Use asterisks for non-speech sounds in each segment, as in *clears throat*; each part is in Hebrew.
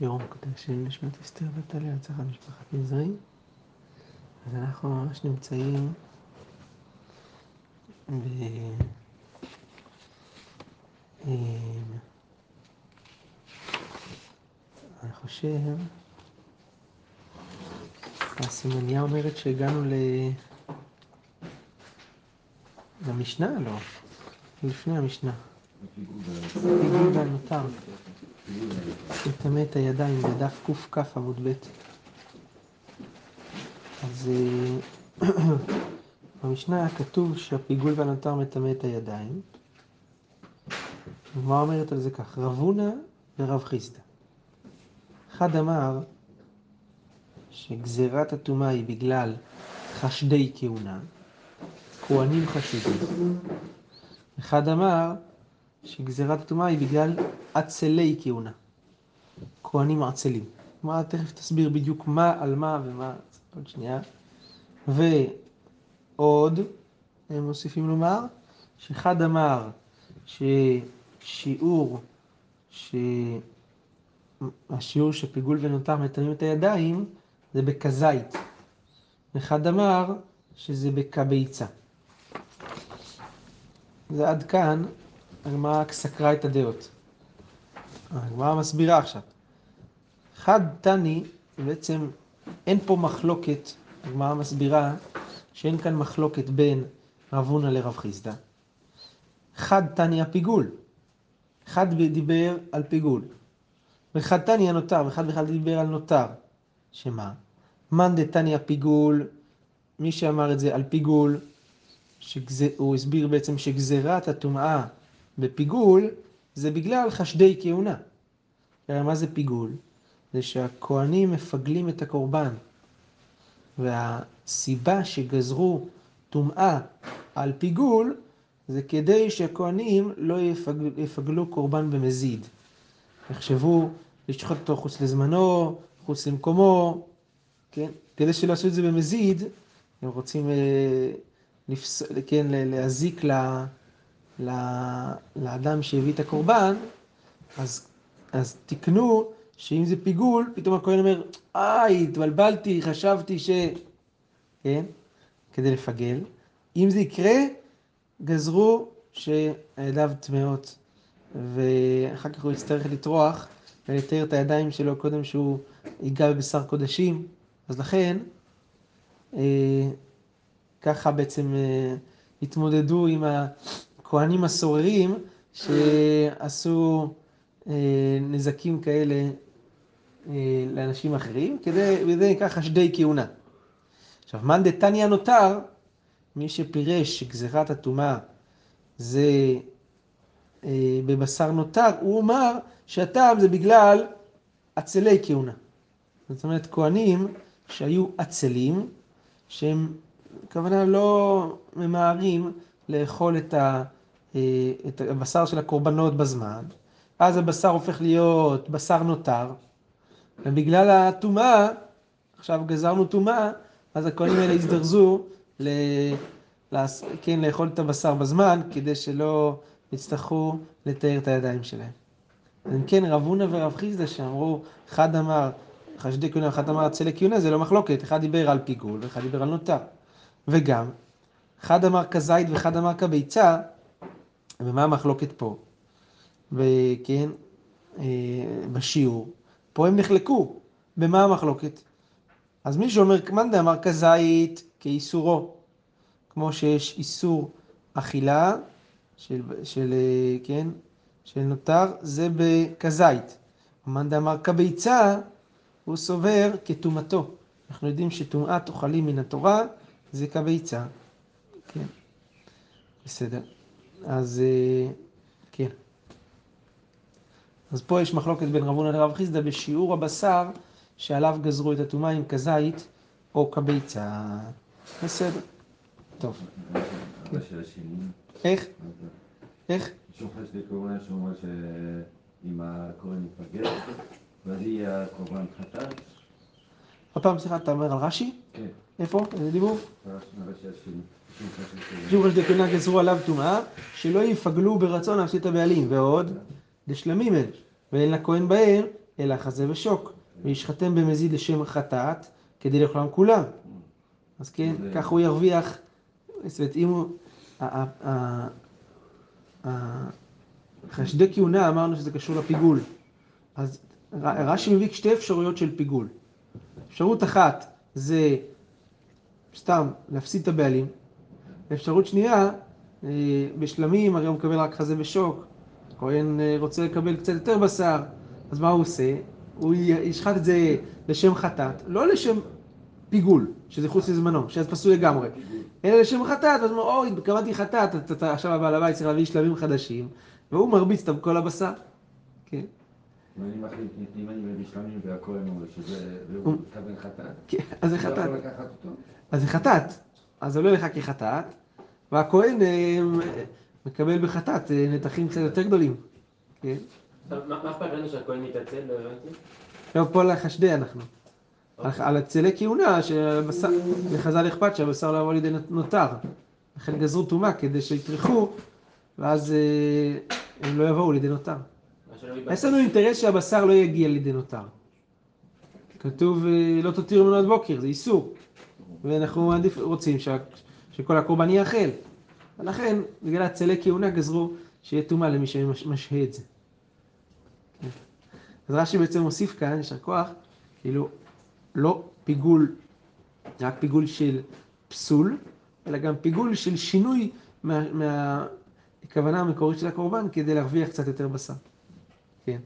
מקודש של נשמת אסתר וטליה, הצלחת משפחת נזרי. אז אנחנו ממש נמצאים ב... אני חושב, הסימניה אומרת שהגענו ל... למשנה? לא. לפני המשנה. פיגול והנותר. לטמא את הידיים בדף קכ עמוד ב'. אז *clears throat* במשנה היה כתוב שהפיגול והנותר מטמא את הידיים. הגמרא אומרת על זה כך, רב הונא ורב חיסדא. אחד אמר שגזירת הטומאה היא בגלל חשדי כהונה, כהנים חשודים. אחד אמר שגזירת הטומאה היא בגלל עצלי כהונה, כהנים עצלים. מה, תכף תסביר בדיוק מה על מה ומה, עוד שנייה. ועוד, הם מוסיפים לומר, שאחד אמר ששיעור, שהשיעור שפיגול ונותר מטמאים את הידיים זה בכזית. אחד אמר שזה בכביצה. זה עד כאן, הגמרא סקרה את הדעות. הגמרא מסבירה עכשיו. חד תני, בעצם אין פה מחלוקת, הגמרא מסבירה שאין כאן מחלוקת בין רב הונא לרב חיסדא. חד תני הפיגול, אחד דיבר על פיגול, וחד תני הנותר, ואחד בכלל דיבר על נותר. שמה? מאן דתני הפיגול, מי שאמר את זה על פיגול, שגז... הוא הסביר בעצם שגזירת הטומאה בפיגול זה בגלל חשדי כהונה. מה זה פיגול? זה שהכוהנים מפגלים את הקורבן. והסיבה שגזרו טומאה על פיגול זה כדי שהכוהנים לא יפגל, יפגלו קורבן במזיד. יחשבו לשחוט אותו חוץ לזמנו, חוץ למקומו, כן? כדי שלא יעשו את זה במזיד, הם רוצים אה, לפס... כן, להזיק ל... ל... לאדם שהביא את הקורבן, אז, אז תקנו שאם זה פיגול, פתאום הכהן אומר, איי, התבלבלתי, חשבתי ש... כן? כדי לפגל. אם זה יקרה, גזרו שהידיו טמאות, ואחר כך הוא יצטרך לטרוח ולתאר את הידיים שלו קודם שהוא ייגע בבשר קודשים. אז לכן, אה, ככה בעצם אה, התמודדו עם הכהנים הסוררים שעשו אה, נזקים כאלה אה, לאנשים אחרים, כדי, וזה נקרא חשדי כהונה. עכשיו, מאן דתניא נותר, מי שפירש שגזירת הטומאה זה אה, בבשר נותר, הוא אמר שהטעם זה בגלל עצלי כהונה. זאת אומרת, כהנים שהיו עצלים, שהם, כוונה לא ממהרים לאכול את, ה, את הבשר של הקורבנות בזמן, אז הבשר הופך להיות בשר נותר, ובגלל הטומאה, עכשיו גזרנו טומאה, אז הכהנים האלה הזדרזו ל... כן, לאכול את הבשר בזמן, כדי שלא יצטרכו לתאר את הידיים שלהם. אם כן, רב הונא ורב חיסדא שאמרו, אחד אמר חשדי כהונה, אחד אמר צלע כהונה, זה לא מחלוקת, אחד דיבר על פיגול ואחד דיבר על נותר. וגם, אחד אמר כזית ואחד אמר כביצה, ומה המחלוקת פה? וכן, אה, בשיעור. פה הם נחלקו. במה המחלוקת? אז מי שאומר, מאן דאמר כזית כאיסורו, כמו שיש איסור אכילה של, של, אה, כן, של נותר, זה בכזית. מאן דאמר כביצה, הוא סובר כטומאתו. אנחנו יודעים שטומאת אוכלים מן התורה זה כביצה. כן, בסדר. אז אה, כן. אז פה יש מחלוקת בין רב הונא לרב חיסדא בשיעור הבשר שעליו גזרו את הטומאה עם כזית או כביצה. בסדר. טוב. איך? איך? שום חשדי כהונה שאומר שאם הכהן יפגר, ואז יהיה קורבן חטאת? עוד פעם, סליחה, אתה אומר על רש"י? כן. איפה? איזה דיבור? רש"י השני. שום חשדי כהונה. שום חשדי כהונה גזרו עליו טומאה, שלא יפגלו ברצון להפסיד את הבעלים. ועוד, דשלמים הן, ואין לכהן בהם, אלא חזה ושוק, וישחטם במזיד לשם חטאת, כדי לאכלם כולם. אז כן, כך הוא ירוויח, זאת אומרת, אם הוא... חשדי כהונה אמרנו שזה קשור לפיגול. אז רש"י מביא שתי אפשרויות של פיגול. אפשרות אחת זה סתם להפסיד את הבעלים. אפשרות שנייה, אה, בשלמים הרי הוא מקבל רק חזה ושוק. כהן אה, רוצה לקבל קצת יותר בשר, אז מה הוא עושה? הוא ישחט את זה לשם חטאת, לא לשם פיגול, שזה חוץ לזמנו, שזה פסול לגמרי, אלא לשם חטאת, אז הוא אומר, אוי, קבעתי חטאת, עכשיו הבעל הבית צריך להביא שלבים חדשים, והוא מרביץ את כל הבשר. כן, אם אני מחליט, אם אני מביא שלמים והכהן אומר שזה, והוא הוא- מתכוון חטאת, כן, אז זה חטאת. אז זה חטאת, אז זה עולה לך כחטאת, והכהן אה, מקבל בחטאת אה, נתחים קצת יותר גדולים. כן? מה אכפת לנו שהכהן מתעצל? לא הבנתי. עכשיו פה על החשדי אנחנו. על- על הצלי כהונה, לחז"ל אכפת שהבשר לא יבוא לידי נותר. לכן גזרו טומאה כדי שיטרחו, ואז אה, הם לא יבואו לידי נותר. יש לנו אינטרס שהבשר לא יגיע לידי נותר. כתוב אה, לא תותיר ממנו עד בוקר, זה איסור. ואנחנו מעדיף, רוצים שה, שכל הקורבן יאכל. ולכן, בגלל הצלי כהונה גזרו שיהיה טומאה למי שמשהה את זה. אז רש"י בעצם מוסיף כאן, יישר כוח, כאילו, לא פיגול, רק פיגול של פסול, אלא גם פיגול של שינוי מה- מהכוונה המקורית של הקורבן כדי להרוויח קצת יותר בשר. כן.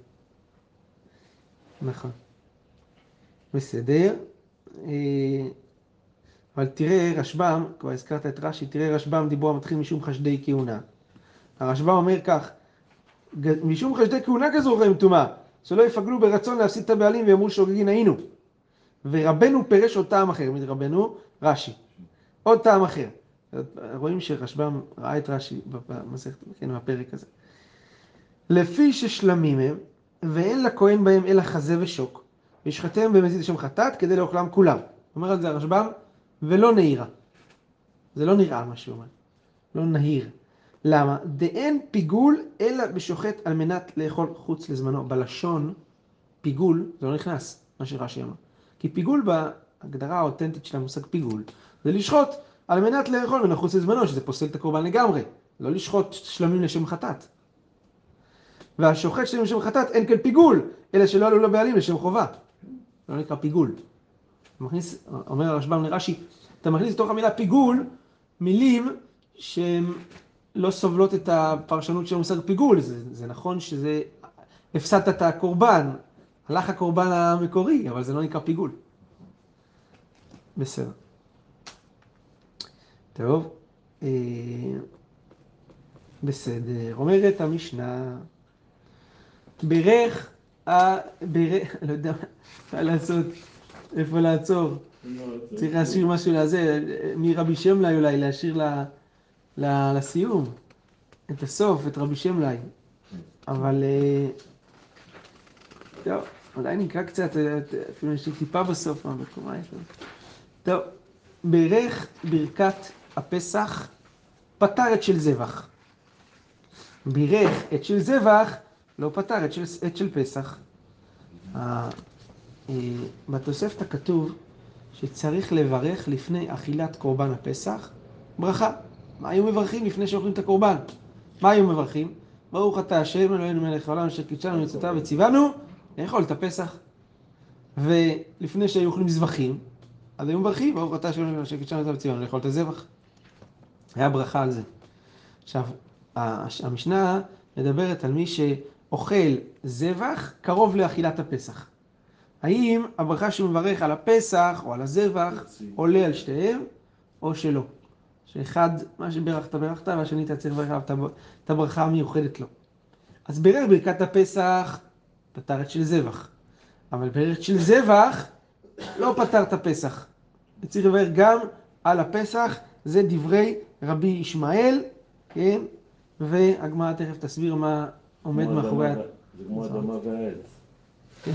נכון. בסדר. אה, אבל תראה רשב"ם, כבר הזכרת את רש"י, תראה רשב"ם דיברו המתחיל משום חשדי כהונה. הרשב"ם אומר כך, "ג- משום חשדי כהונה גזרו לכם טומאה, שלא יפגלו ברצון להפסיד את הבעלים ויאמרו שוגגין היינו. ורבנו פירש עוד טעם אחר, מי רבנו? רש"י. עוד טעם אחר. רואים שרשב"ם ראה את רש"י במסכת, כן, בפרק הזה. לפי ששלמים הם, ואין לכהן בהם אלא חזה ושוק, וישחטם במזיד לשם חטאת כדי לאוכלם כולם. אומר על זה הרשב"ם, ולא נהירה. זה לא נראה מה שהוא אומר. לא נהיר. למה? דאין פיגול אלא בשוחט על מנת לאכול חוץ לזמנו. בלשון, פיגול, זה לא נכנס, מה שרש"י אמר. כי פיגול בהגדרה האותנטית של המושג פיגול, זה לשחוט על מנת לאכול חוץ לזמנו, שזה פוסל את הקורבן לגמרי. לא לשחוט שלמים לשם חטאת. והשוחט שלמים לשם חטאת אין כאן פיגול, אלא שלא עלו לבעלים לשם חובה. לא נקרא פיגול. מכניס, אומר הרשב"ם לרש"י, אתה מכניס לתוך המילה פיגול מילים שהן לא סובלות את הפרשנות של המושג פיגול. זה, זה נכון שזה, הפסדת את הקורבן, הלך הקורבן המקורי, אבל זה לא נקרא פיגול. בסדר. טוב, אה, בסדר. אומרת המשנה, בירך, בירך, *laughs* לא יודע מה לעשות, איפה לעצור. צריך להשאיר משהו לזה, מרבי שמלאי אולי, להשאיר לסיום, את הסוף, את רבי שמלאי. אבל, אה, טוב, אולי נקרא קצת, אה, אפילו יש לי טיפה בסוף, מה בקומה יש לנו. טוב, בירך ברכת הפסח, פטר את של זבח. בירך את של זבח, לא פטר את של, את של פסח. ה- אה, בתוספתא כתוב שצריך לברך לפני אכילת קורבן הפסח ברכה. מה היו מברכים לפני שאוכלים את הקורבן? מה היו מברכים? ברוך אתה השם אלוהינו מלך העולם אשר קידשנו מצוותיו וציוונו לאכול את הפסח. ולפני שהיו אוכלים זבחים, אז היו מברכים ברוך אתה השם אלוהינו אשר קידשנו מצוותיו וציוונו לאכול את הזבח. היה ברכה על זה. עכשיו, המשנה מדברת על מי שאוכל זבח קרוב לאכילת הפסח. האם הברכה שהוא מברך על הפסח או על הזבח עולה על שתיהם או שלא? שאחד, מה שברכת ברכת והשני אתה צריך לברך עליו את הב- את הברכה המיוחדת לו. אז בירך ברכת הפסח פתר את של זבח, אבל ברכת של זבח לא פתר את הפסח. צריך לברך גם על הפסח, זה דברי רבי ישמעאל, כן? והגמרא תכף תסביר מה עומד מאחורי... אדמה זה כמו אדמה והעץ. *laughs*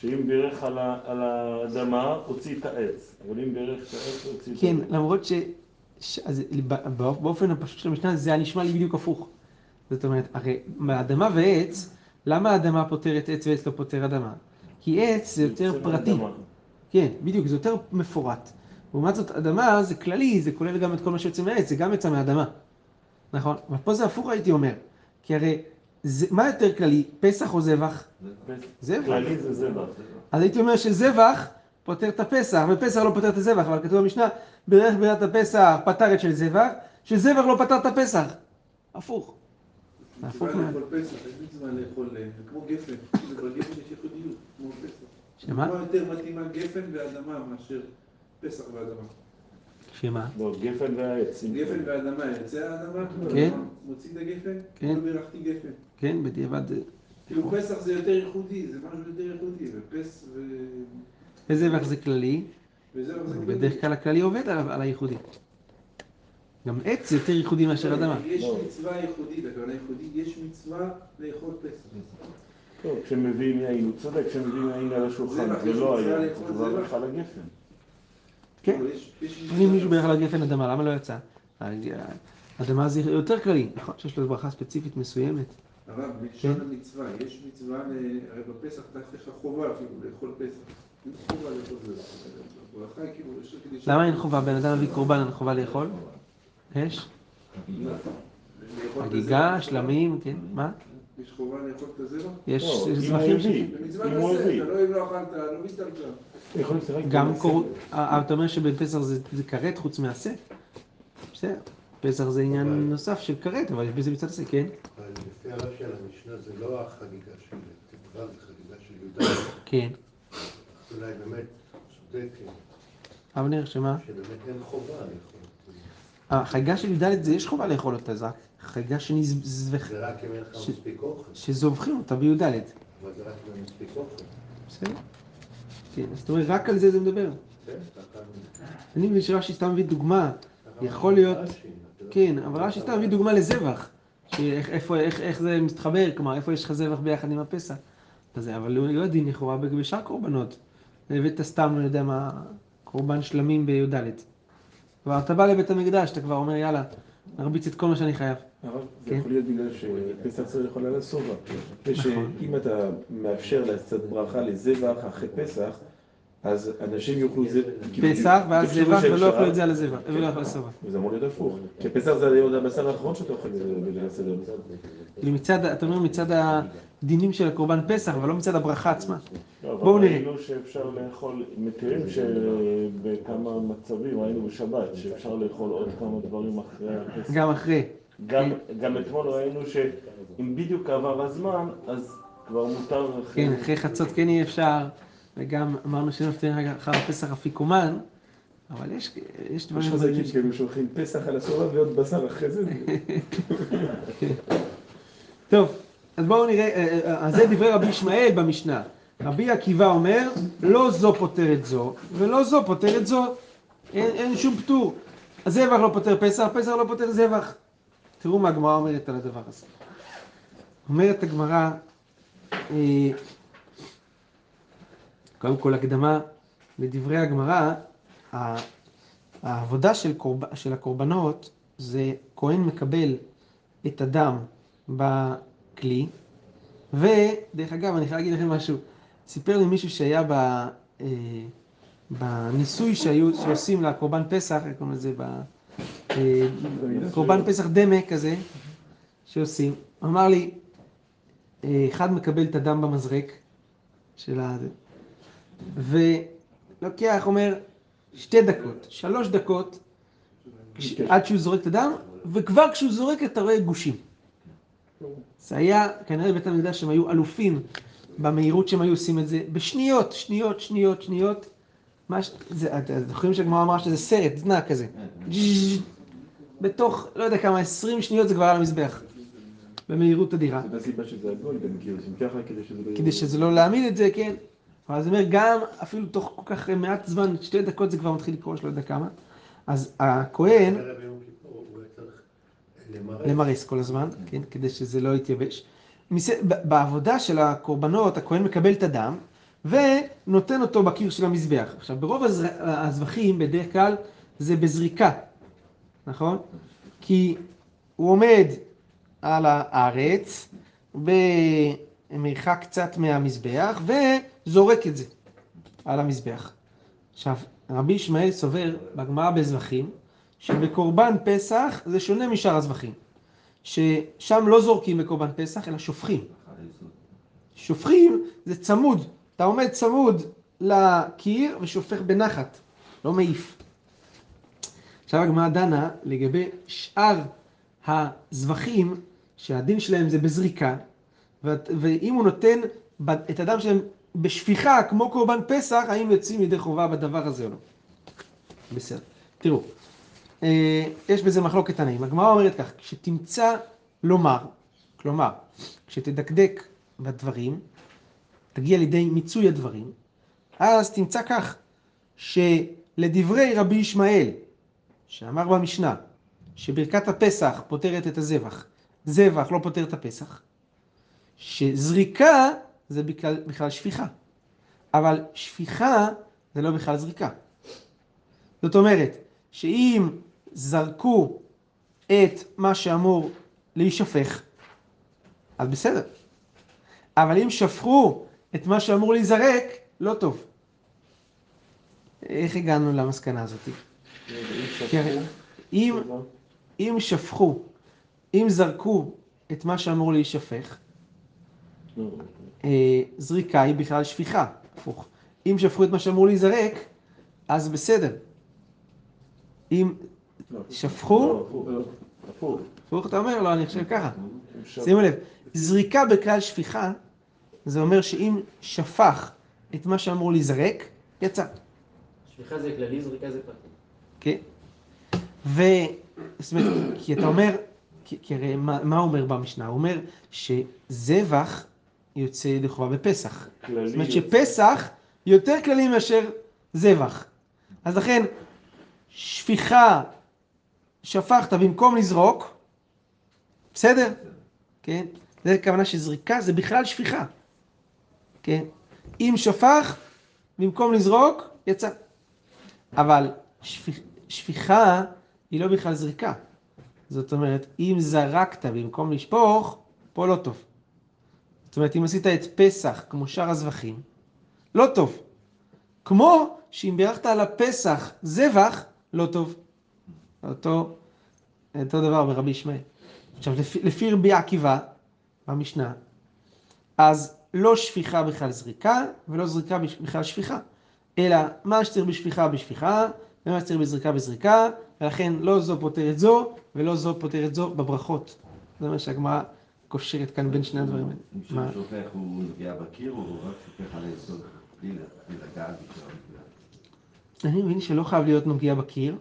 שאם בירך על האדמה, הוציא את העץ. אבל אם בירך את העץ, הוציא את כן, העץ. למרות ש... ש... אז, באופן הפשוט של המשנה זה היה נשמע לי בדיוק הפוך. זאת אומרת, הרי באדמה ועץ, למה האדמה פותרת עץ ועץ לא פותר אדמה? כי עץ זה יותר פרטי. אדמה. כן, בדיוק, זה יותר מפורט. לעומת זאת, אדמה זה כללי, זה כולל גם את כל מה שיוצא מהעץ, זה גם יצא מהאדמה. נכון? אבל פה זה הפוך הייתי אומר. כי הרי, זה, מה יותר כללי, פסח או זבח? זבח. כללי זה זבח. אז הייתי אומר שזבח פותר את הפסח, ופסח לא פותר את הזבח, אבל כתוב במשנה, ברך בריאת הפסח פתר את של זבח, שזבח לא פתר את הפסח. הפוך. הפוך. שמה? מה יותר מתאימה גפן ואדמה מאשר פסח ואדמה. שמה? לא, גפן והעץ. גפן ואדמה יוצא האדמה? כן. מוציא את הגפן? כן. לא בירכתי גפן. כן, בדיעבד. כאילו פסח זה יותר ייחודי, זה משהו יותר ייחודי, ופס ו... וזבח זה כללי, וזהו, זה כללי. בדרך כלל הכללי עובד על, על הייחודי. גם עץ זה יותר ייחודי מאשר אדמה. יש לא. מצווה ייחודית, הכוונה ייחודית, יש מצווה לאכול פסח. טוב, כשמביאים יין, הוא צודק, כשמביאים יין על השולחן, זה לא היה, זה כבר זבח? הלכה לגפן. כן. אם מישהו בירך על הגפן אדמה, למה לא יצא? אדמה זה יותר כללי, נכון שיש לו ברכה ספציפית מסוימת. הרב, בלשון המצווה, יש מצווה, הרי בפסח לך חובה אפילו לאכול פסח. אין חובה לאכול היא כאילו, למה אין חובה? בן אדם מביא קורבן, אין חובה לאכול? יש? חגיגה. שלמים, כן, מה? יש חובה לאכול את הזבח? יש לא, אם הוא זבחים ש... אם הוא הביא. אתה לא אם לא אכלת, לא שרק גם במעשה. קור... אה, אתה אומר שבפסח זה זה כרת חוץ מעשה? בסדר. פסח זה עניין נוסף של כרת, אבל יש בזה מצד עשה, כן? אבל לפי הרב של המשנה זה לא החגיגה של ט"ו, זה חגיגה של י"ד. כן. אולי באמת צודק, אבנר, שמה? שבאמת אין חובה לאכול. החגיגה של י"ד זה יש חובה לאכול אותה, זה רק חגיגה שנזבח... זה רק אם אין לך ש- מספיק אוכל, שזובחים אותה בי"ד. אבל זה רק אם אין מספיק אוכל. בסדר? כן, אז אתה אומר, רק על זה זה מדבר. כן, אני מבין שרש"י סתם מביא דוגמה, יכול להיות- רש"י, אתה לא- כן, אבל רש"י סתם מביא דוגמה לזבח. איך זה מתחבר, כלומר, איפה יש לך זבח ביחד עם הפסח. אבל לא לא הדין לכאורה בשאר קורבנות. הבאת סתם, לא יודע מה, קורבן שלמים בי"ד. כבר אתה בא לבית המקדש, אתה כבר אומר, יאללה, נרביץ את כל מה שאני חייב. הרב, זה כן. יכול להיות בגלל שפסח זה יכול לעלות סובה. נכון. ושאם אתה מאפשר לעשות ברכה לזבח אחרי פסח, אז אנשים יאכלו זה... פסח, ואז זבח, ולא יאכלו את זה על הזבח, ולא יאכלו לסבא. וזה אמור להיות הפוך. כי פסח זה עוד הבשר האחרון שאתה אוכל בליל הסדר. מצד, אתה אומר מצד הדינים של הקורבן פסח, אבל לא מצד הברכה עצמה. בואו נראה. ראינו שאפשר לאכול, מכירים שבכמה מצבים, ראינו בשבת, שאפשר לאכול עוד כמה דברים אחרי הפסח. גם אחרי. גם, גם אתמול ראינו שאם בדיוק עבר הזמן, אז כבר מותר אחרי... כן, אחרי חצות כן יהיה אפשר, וגם אמרנו שנפטרים אחר הפסח אפיקומן, אבל יש, יש יש דברים... חזקים כאלו שהולכים פסח על הסובה ועוד בשר אחרי זה. *laughs* טוב, אז בואו נראה, אה, אה, אז זה דברי רבי ישמעאל במשנה. רבי עקיבא אומר, לא זו פותרת זו, ולא זו פותרת זו. אין, אין שום פטור. הזבח לא פותר פסח, פסח לא פותר זבח. תראו מה הגמרא אומרת על הדבר הזה. אומרת הגמרא, אה, קודם כל הקדמה לדברי הגמרא, העבודה של, קורב, של הקורבנות זה כהן מקבל את הדם בכלי, ודרך אגב, אני חייב להגיד לכם משהו, סיפר לי מישהו שהיה ב, אה, בניסוי שהיו, שעושים לקורבן פסח, איך קוראים לזה, אה, קורבן פסח דמה כזה, שעושים, אמר לי, אה, אחד מקבל את הדם במזרק של הזה, ולוקח, אומר, שתי דקות, שלוש דקות, עד שהוא זורק את הדם, וכבר כשהוא זורק אתה רואה גושים. זה היה, כנראה בבית המקדש הם היו אלופים במהירות שהם היו עושים את זה, בשניות, שניות, שניות, שניות. מה ש... זה, אתם זוכרים שהגמרא אמרה שזה סרט, זנע כזה. בתוך, לא יודע כמה, 20 שניות זה כבר על המזבח. במהירות אדירה. זו הסיבה שזה עגול גם, כי עושים ככה כדי שזה לא... כדי שזה לא להעמיד את זה, כן. אבל זה אומר, גם אפילו תוך כל כך מעט זמן, שתי דקות זה כבר מתחיל לקרות, לא יודע כמה. אז הכהן. למרס כל הזמן, כן, כדי שזה לא יתייבש. בעבודה של הקורבנות, הכהן מקבל את הדם ונותן אותו בקיר של המזבח. עכשיו, ברוב הזבחים, בדרך כלל, זה בזריקה, נכון? כי הוא עומד על הארץ, ב... מרחק קצת מהמזבח וזורק את זה על המזבח. עכשיו, רבי ישמעאל סובר בגמרא בזבחים, שבקורבן פסח זה שונה משאר הזבחים. ששם לא זורקים בקורבן פסח, אלא שופכים. שופכים זה צמוד, אתה עומד צמוד לקיר ושופך בנחת, לא מעיף. עכשיו הגמרא דנה לגבי שאר הזבחים, שהדין שלהם זה בזריקה, ואם הוא נותן את הדם שלהם בשפיכה כמו קורבן פסח, האם יוצאים ידי חובה בדבר הזה או לא. בסדר. תראו, יש בזה מחלוקת תנאים. הגמרא אומרת כך, כשתמצא לומר, כלומר, כשתדקדק בדברים, תגיע לידי מיצוי הדברים, אז תמצא כך, שלדברי רבי ישמעאל, שאמר במשנה, שברכת הפסח פותרת את הזבח, זבח לא פותר את הפסח, שזריקה זה בכלל, בכלל שפיכה, אבל שפיכה זה לא בכלל זריקה. זאת אומרת, שאם זרקו את מה שאמור להישפך, אז בסדר. אבל אם שפכו את מה שאמור להיזרק, לא טוב. איך הגענו למסקנה הזאת? אם, אם שפכו, אם זרקו את מה שאמור להישפך, אה, זריקה היא בכלל שפיכה, הפוך. אם שפכו את מה שאמור להיזרק, אז בסדר. אם שפכו, הפוך. אתה אומר? לא, אני חושב ככה. שימו לב, זריקה בכלל שפיכה, זה אומר שאם שפך את מה שאמור להיזרק, יצא. שפיכה זה כללי, זריקה זה פרטי. כן? ו... זאת אומרת, כי אתה אומר, כי, כי הרי מה, מה הוא אומר במשנה? הוא אומר שזבח יוצא ידי חובה בפסח. כללי זאת אומרת. שפסח יותר כללי מאשר זבח. אז לכן, שפיכה, שפכת במקום לזרוק, בסדר? כן? זה הכוונה שזריקה זה בכלל שפיכה. כן? אם שפך, במקום לזרוק, יצא. אבל שפיכ... שפיכה היא לא בכלל זריקה. זאת אומרת, אם זרקת במקום לשפוך, פה לא טוב. זאת אומרת, אם עשית את פסח כמו שאר הזבחים, לא טוב. כמו שאם בירכת על הפסח זבח, לא טוב. אותו, אותו דבר ברבי ישמעאל. עכשיו, לפי, לפי רבי עקיבא, במשנה, אז לא שפיכה בכלל זריקה, ולא זריקה בכלל שפיכה. אלא מה שצריך בשפיכה בשפיכה, ומה שצריך בזריקה בזריקה, ולכן לא זו פותרת זו, ולא זו פותרת זו בברכות. זה מה שהגמרא קושרת כאן בין שני הדברים האלה. אם מה? שהוא שופך הוא נוגע בקיר או רק שופך על היסוד בלי לגעת המקרה? אני מבין שלא חייב להיות נוגע בקיר,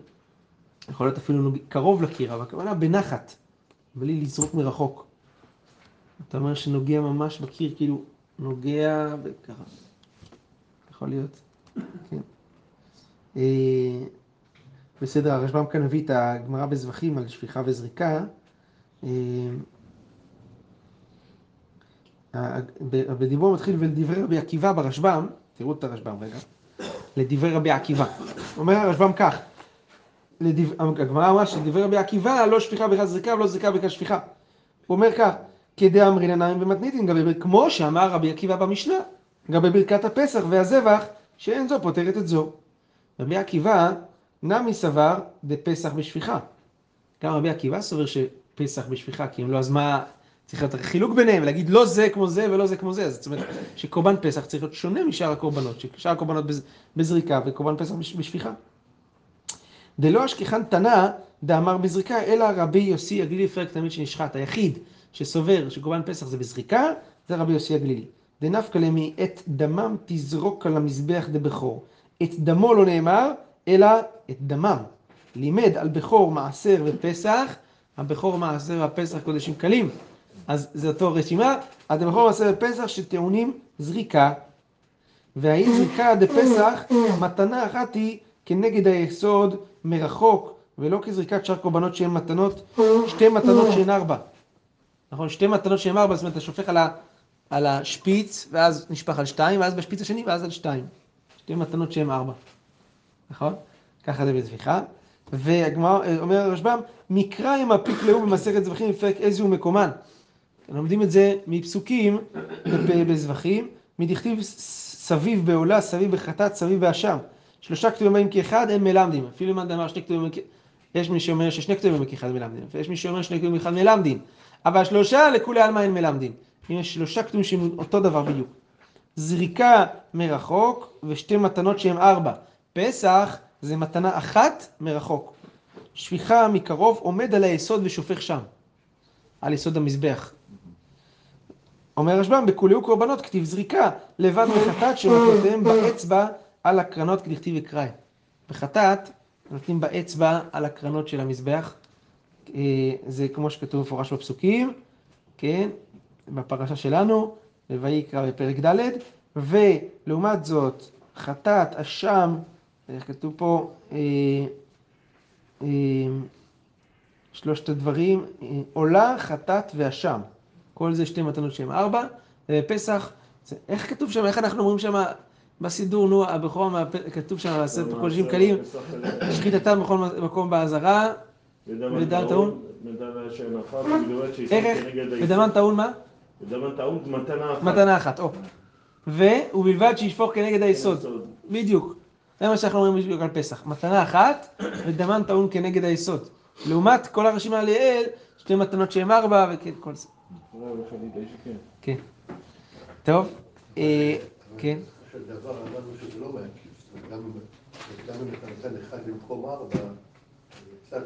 יכול להיות אפילו קרוב לקיר, אבל הכוונה בנחת, בלי לזרוק מרחוק. אתה אומר שנוגע ממש בקיר, כאילו נוגע ככה. יכול להיות, כן. אה, בסדר, הרשב"ם כאן מביא את הגמרא בזבחים על שפיכה וזריקה. אה, בדיבור מתחיל ולדברי רבי עקיבא ברשב"ם, תראו את הרשב"ם רגע, לדברי רבי עקיבא. אומר הרשב"ם כך. הגמרא אמרה שדברי רבי עקיבא לא שפיכה בכלל זריקה ולא זריקה בכלל שפיכה. הוא אומר כך, כדאמרין עיניים ומתניתין, כמו שאמר רבי עקיבא במשנה, לגבי ברכת הפסח והזבח, שאין זו פותרת את זו. רבי עקיבא נמי סבר דפסח בשפיכה. גם רבי עקיבא סובר שפסח בשפיכה, כי אם לא, אז מה, צריך להיות חילוק ביניהם, ולהגיד לא זה כמו זה ולא זה כמו זה. זאת אומרת שקורבן פסח צריך להיות שונה משאר הקורבנות, ששאר הקורבנות בז- בזריקה וקורבן פסח בש- בשפיכה. דלא אשכחן תנא דאמר בזריקה, אלא רבי יוסי הגלילי פרק תמיד שנשחט. היחיד שסובר שקורבן פסח זה בזריקה, זה רבי יוסי הגלילי. דנפקא למי את דמם תזרוק על המזבח דבכור. את דמו לא נאמר, אלא את דמם. לימד על בכור מעשר ופסח, הבכור מעשר והפסח קודשים קלים. אז זה אותו רשימה, אז הבכור מעשר ופסח שטעונים זריקה. והאי זריקה דפסח, מתנה אחת היא כנגד היסוד מרחוק, ולא כזריקת שאר קורבנות שהן מתנות, שתי מתנות שהן ארבע. נכון? שתי מתנות שהן ארבע, זאת אומרת, אתה שופך על, ה, על השפיץ, ואז נשפך על שתיים, ואז בשפיץ השני, ואז על שתיים. שתי מתנות שהן ארבע. נכון? ככה זה בזביחה. והגמרא, אומר הרשב"ם, מקרא אם הפיק לאו במסכת זבחים בפרק איזה הוא מקומן. לומדים את זה מפסוקים בזבחים, מדכתיב סביב בעולה, סביב בחטאת, סביב באשם. שלושה כתובים כאחד, הם מלמדים. אפילו אם אדם אמר שני כתובים, יש מי שאומר ששני כתובים כאחד מלמדים, ויש מי שאומר שני כתובים כאחד מלמדים. אבל שלושה לכולי עלמא אין מלמדים. אם יש שלושה כתובים שהם אותו דבר בדיוק. זריקה מרחוק ושתי מתנות שהן ארבע. פסח זה מתנה אחת מרחוק. שפיכה מקרוב עומד על היסוד ושופך שם, על יסוד המזבח. אומר רשב"ם, בכולי קורבנות כתיב זריקה, לבד מחטאת שמטרותיהם באצבע על הקרנות כדכתיב וקראי. בחטאת נותנים באצבע על הקרנות של המזבח. אה, זה כמו שכתוב מפורש בפסוקים, כן, בפרשה שלנו, ויקרא בפרק ד', ולעומת זאת, חטאת, אשם, איך כתוב פה, אה, אה, שלושת הדברים, אה, עולה, חטאת ואשם. כל זה שתי מתנות שהן ארבע, בפסח, זה, איך כתוב שם, איך אנחנו אומרים שם בסידור, נו, הבכור, מהפ- כתוב שם, בספר קודשים קלים, שחיטתם בכל מקום באזהרה, ודם טעון. ודמן טעון מה? ודמן טעון מתנה אחת. מתנה אחת, או. ובלבד שישפוך כנגד היסוד. בדיוק. זה מה שאנחנו אומרים בדיוק על פסח. מתנה אחת, ודמן טעון כנגד היסוד. לעומת כל הרשימה לעיל, שתי מתנות שהן ארבע, וכן, כל זה. כן. טוב, אה, כן. של דבר אמרנו שזה לא אומרת, גם אם אתה נותן אחד במקום ארבע, זה קצת,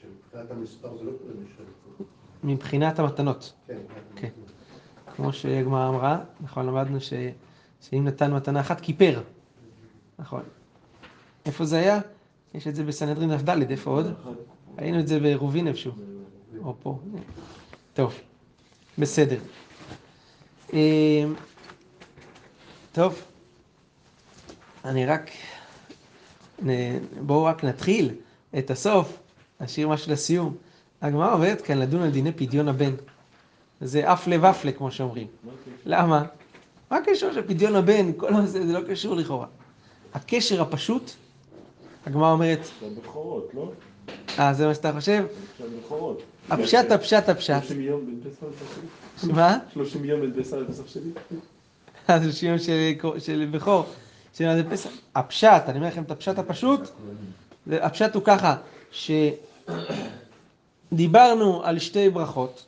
שמבחינת המספר זה לא כזה משנה. מבחינת המתנות. כן, כן. כמו שהגמרא אמרה, נכון, למדנו ש... שאם נתן מתנה אחת, כיפר. נכון. איפה זה היה? יש את זה בסנהדרין כ"ד, איפה עוד? ראינו את זה בעירובין איפשהו. או פה. טוב, בסדר. טוב, אני רק... בואו רק נתחיל את הסוף, נשאיר משהו לסיום. הגמרא עובדת כאן לדון על דיני פדיון הבן. זה אף לב כמו שאומרים. למה? מה הקשר של פדיון הבן? כל הזה, זה לא קשור לכאורה. הקשר הפשוט, הגמרא אומרת, זה הבכורות, לא? אה, זה מה שאתה חושב? זה הבכורות. הפשט, הפשט, הפשט. 30 יום בין פסח לפסח שלי? מה? 30 יום בין פסח לפסח שלי? זה שיום של, בכור, של פסח. הפשט, אני אומר לכם את הפשט הפשוט, הפשט הוא ככה, שדיברנו על שתי ברכות,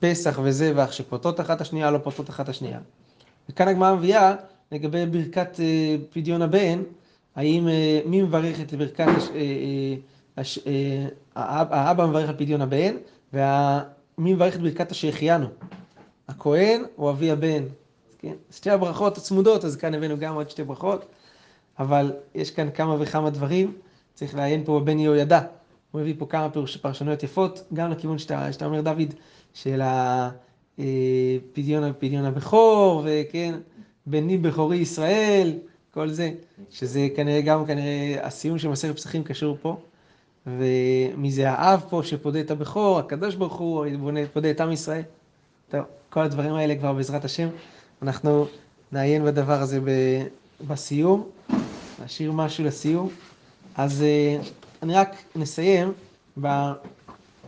פסח וזבח, שפוטות אחת השנייה, לא פוטות אחת השנייה. וכאן הגמרא מביאה לגבי ברכת אה, פדיון הבן, האם, אה, מי מברך את ברכת, אה, אה, הש- אה, האב- האבא מברך על פדיון הבן, ומי מברך את ברכת שהחיינו. הכהן או אבי הבן. כן? שתי הברכות הצמודות, אז כאן הבאנו גם עוד שתי ברכות, אבל יש כאן כמה וכמה דברים, צריך לעיין פה בבן יהוידע. הוא מביא פה כמה פירוש, פרשנויות יפות, גם לכיוון שאתה, שאתה אומר, דוד, של הפדיון, פדיון הבכור, וכן, בני בכורי ישראל, כל זה, שזה כנראה גם כנראה הסיום של מסכת פסחים קשור פה. ומי זה האב פה שפודה את הבכור, הקדוש ברוך הוא פודה את עם ישראל. טוב, כל הדברים האלה כבר בעזרת השם, אנחנו נעיין בדבר הזה ב- בסיום, נשאיר משהו לסיום. אז אה, אני רק נסיים ב...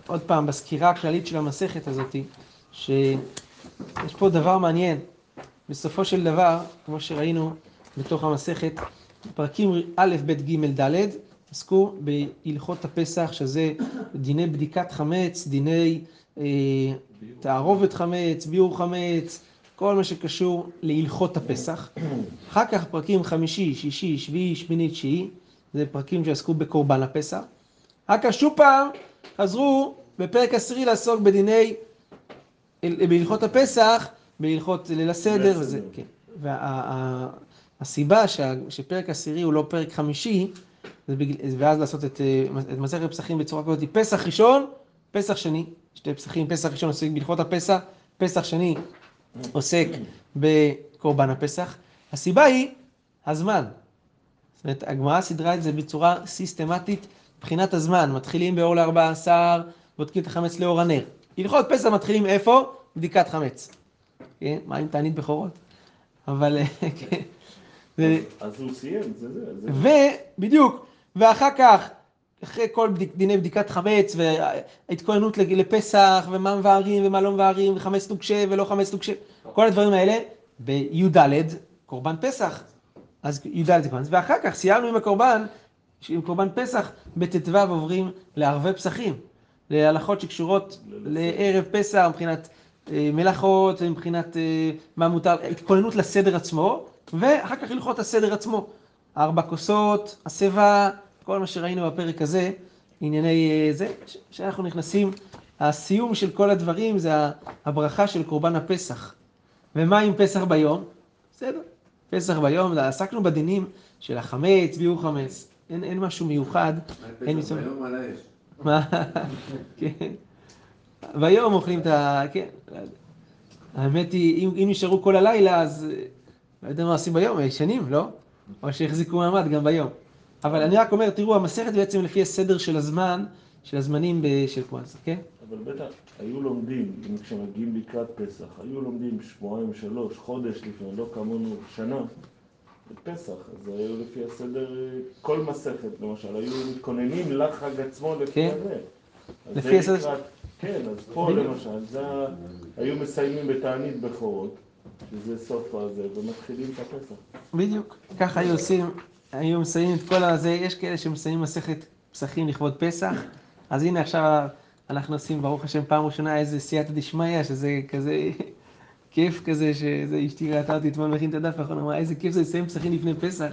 עוד פעם בסקירה הכללית של המסכת הזאת, שיש פה דבר מעניין. בסופו של דבר, כמו שראינו בתוך המסכת, פרקים א', ב', ג', ד', עסקו בהלכות הפסח, שזה דיני בדיקת חמץ, דיני תערובת חמץ, ביעור חמץ, כל מה שקשור להלכות הפסח. אחר כך פרקים חמישי, שישי, שביעי, שמיני, תשיעי, זה פרקים שעסקו בקורבן הפסח. אחר כך שוב פעם חזרו בפרק עשירי לעסוק בדיני, בהלכות הפסח, בהלכות ליל הסדר וזה. כן. והסיבה שפרק עשירי הוא לא פרק חמישי, ואז לעשות את, אה, את מסכת פסחים בצורה כזאת, פסח ראשון, פסח שני, שתי פסחים, פסח ראשון עוסק בהלכות הפסח, פסח שני עוסק בקורבן הפסח. הסיבה היא הזמן. זאת אומרת, הגמרא סידרה את זה בצורה סיסטמטית מבחינת הזמן. מתחילים באור ל-14, בודקים את החמץ לאור הנר. הלכות פסח מתחילים איפה? בדיקת חמץ. כן? מה עם תענית בכורות? אבל, *laughs* כן. אז הוא סיים, זה. זה. ובדיוק, ואחר כך אחרי כל בדיק, דיני בדיקת חמץ וההתכוננות לפסח ומה מבארים ומה לא מבארים וחמץ נוקשה ולא חמץ נוקשה, כל הדברים האלה בי"ד קורבן פסח. אז י"ד זה קורבן, ואחר כך סיימנו עם הקורבן, עם קורבן פסח, בט"ו עוברים לערבי פסחים, להלכות שקשורות לערב פסח מבחינת אה, מלאכות, מבחינת אה, מה מותר, התכוננות לסדר עצמו, ואחר כך הלכות הסדר עצמו. ארבע כוסות, השיבה, כל מה שראינו בפרק הזה, ענייני אה, זה, שאנחנו נכנסים, הסיום של כל הדברים זה הברכה של קורבן הפסח. ומה עם פסח ביום? בסדר, פסח ביום, עסקנו בדינים של החמץ, ביאור חמץ, אין, אין משהו מיוחד, אין פסח. ביום על האש. מה? כן. ביום אוכלים את ה... כן. האמת היא, אם, אם נשארו כל הלילה, אז אה, לא יודע מה עושים ביום, ישנים, לא? או שהחזיקו מעמד גם ביום. אבל אני רק אומר, תראו, המסכת בעצם לפי הסדר של הזמן, של הזמנים של קוואנסה, כן? אבל בטח, היו לומדים, אם כשמגיעים לקראת פסח, היו לומדים שבועיים, שלוש, חודש לפני, לא כמונו שנה, בפסח, אז היו לפי הסדר, כל מסכת למשל, היו מתכוננים לחג עצמו לפי כן. הזה. לפי הסדר- לקראת- כן, אז פה בדיוק. למשל, זה היו מסיימים בתענית בכורות, שזה סוף הזה, ומתחילים את הפסח. בדיוק. ככה היו עושים, היו מסיימים את כל הזה, יש כאלה שמסיימים מסכת פסחים לכבוד פסח, אז הנה עכשיו אנחנו עושים ברוך השם פעם ראשונה איזה סייעתא דשמיא, שזה כזה *laughs* כיף כזה, שזה אשתי ראתה אותי אתמול מכין את הדף האחרון, אמרה איזה כיף זה לסיים פסחים לפני פסח,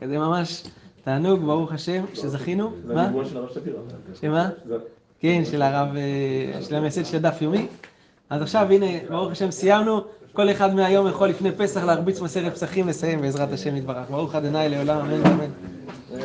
כזה ממש תענוג, ברוך השם, שזכינו, זה מה? הדיבור של הרב שפירא. שמה? כן, של הרב, אה, של המייסד של הדף יומי. אז עכשיו הנה, ברוך השם סיימנו, כל אחד מהיום יכול לפני פסח להרביץ מסכת פסחים לסיים בעזרת השם יתברך. ברוך ה' לעולם אמן ואמן. אה,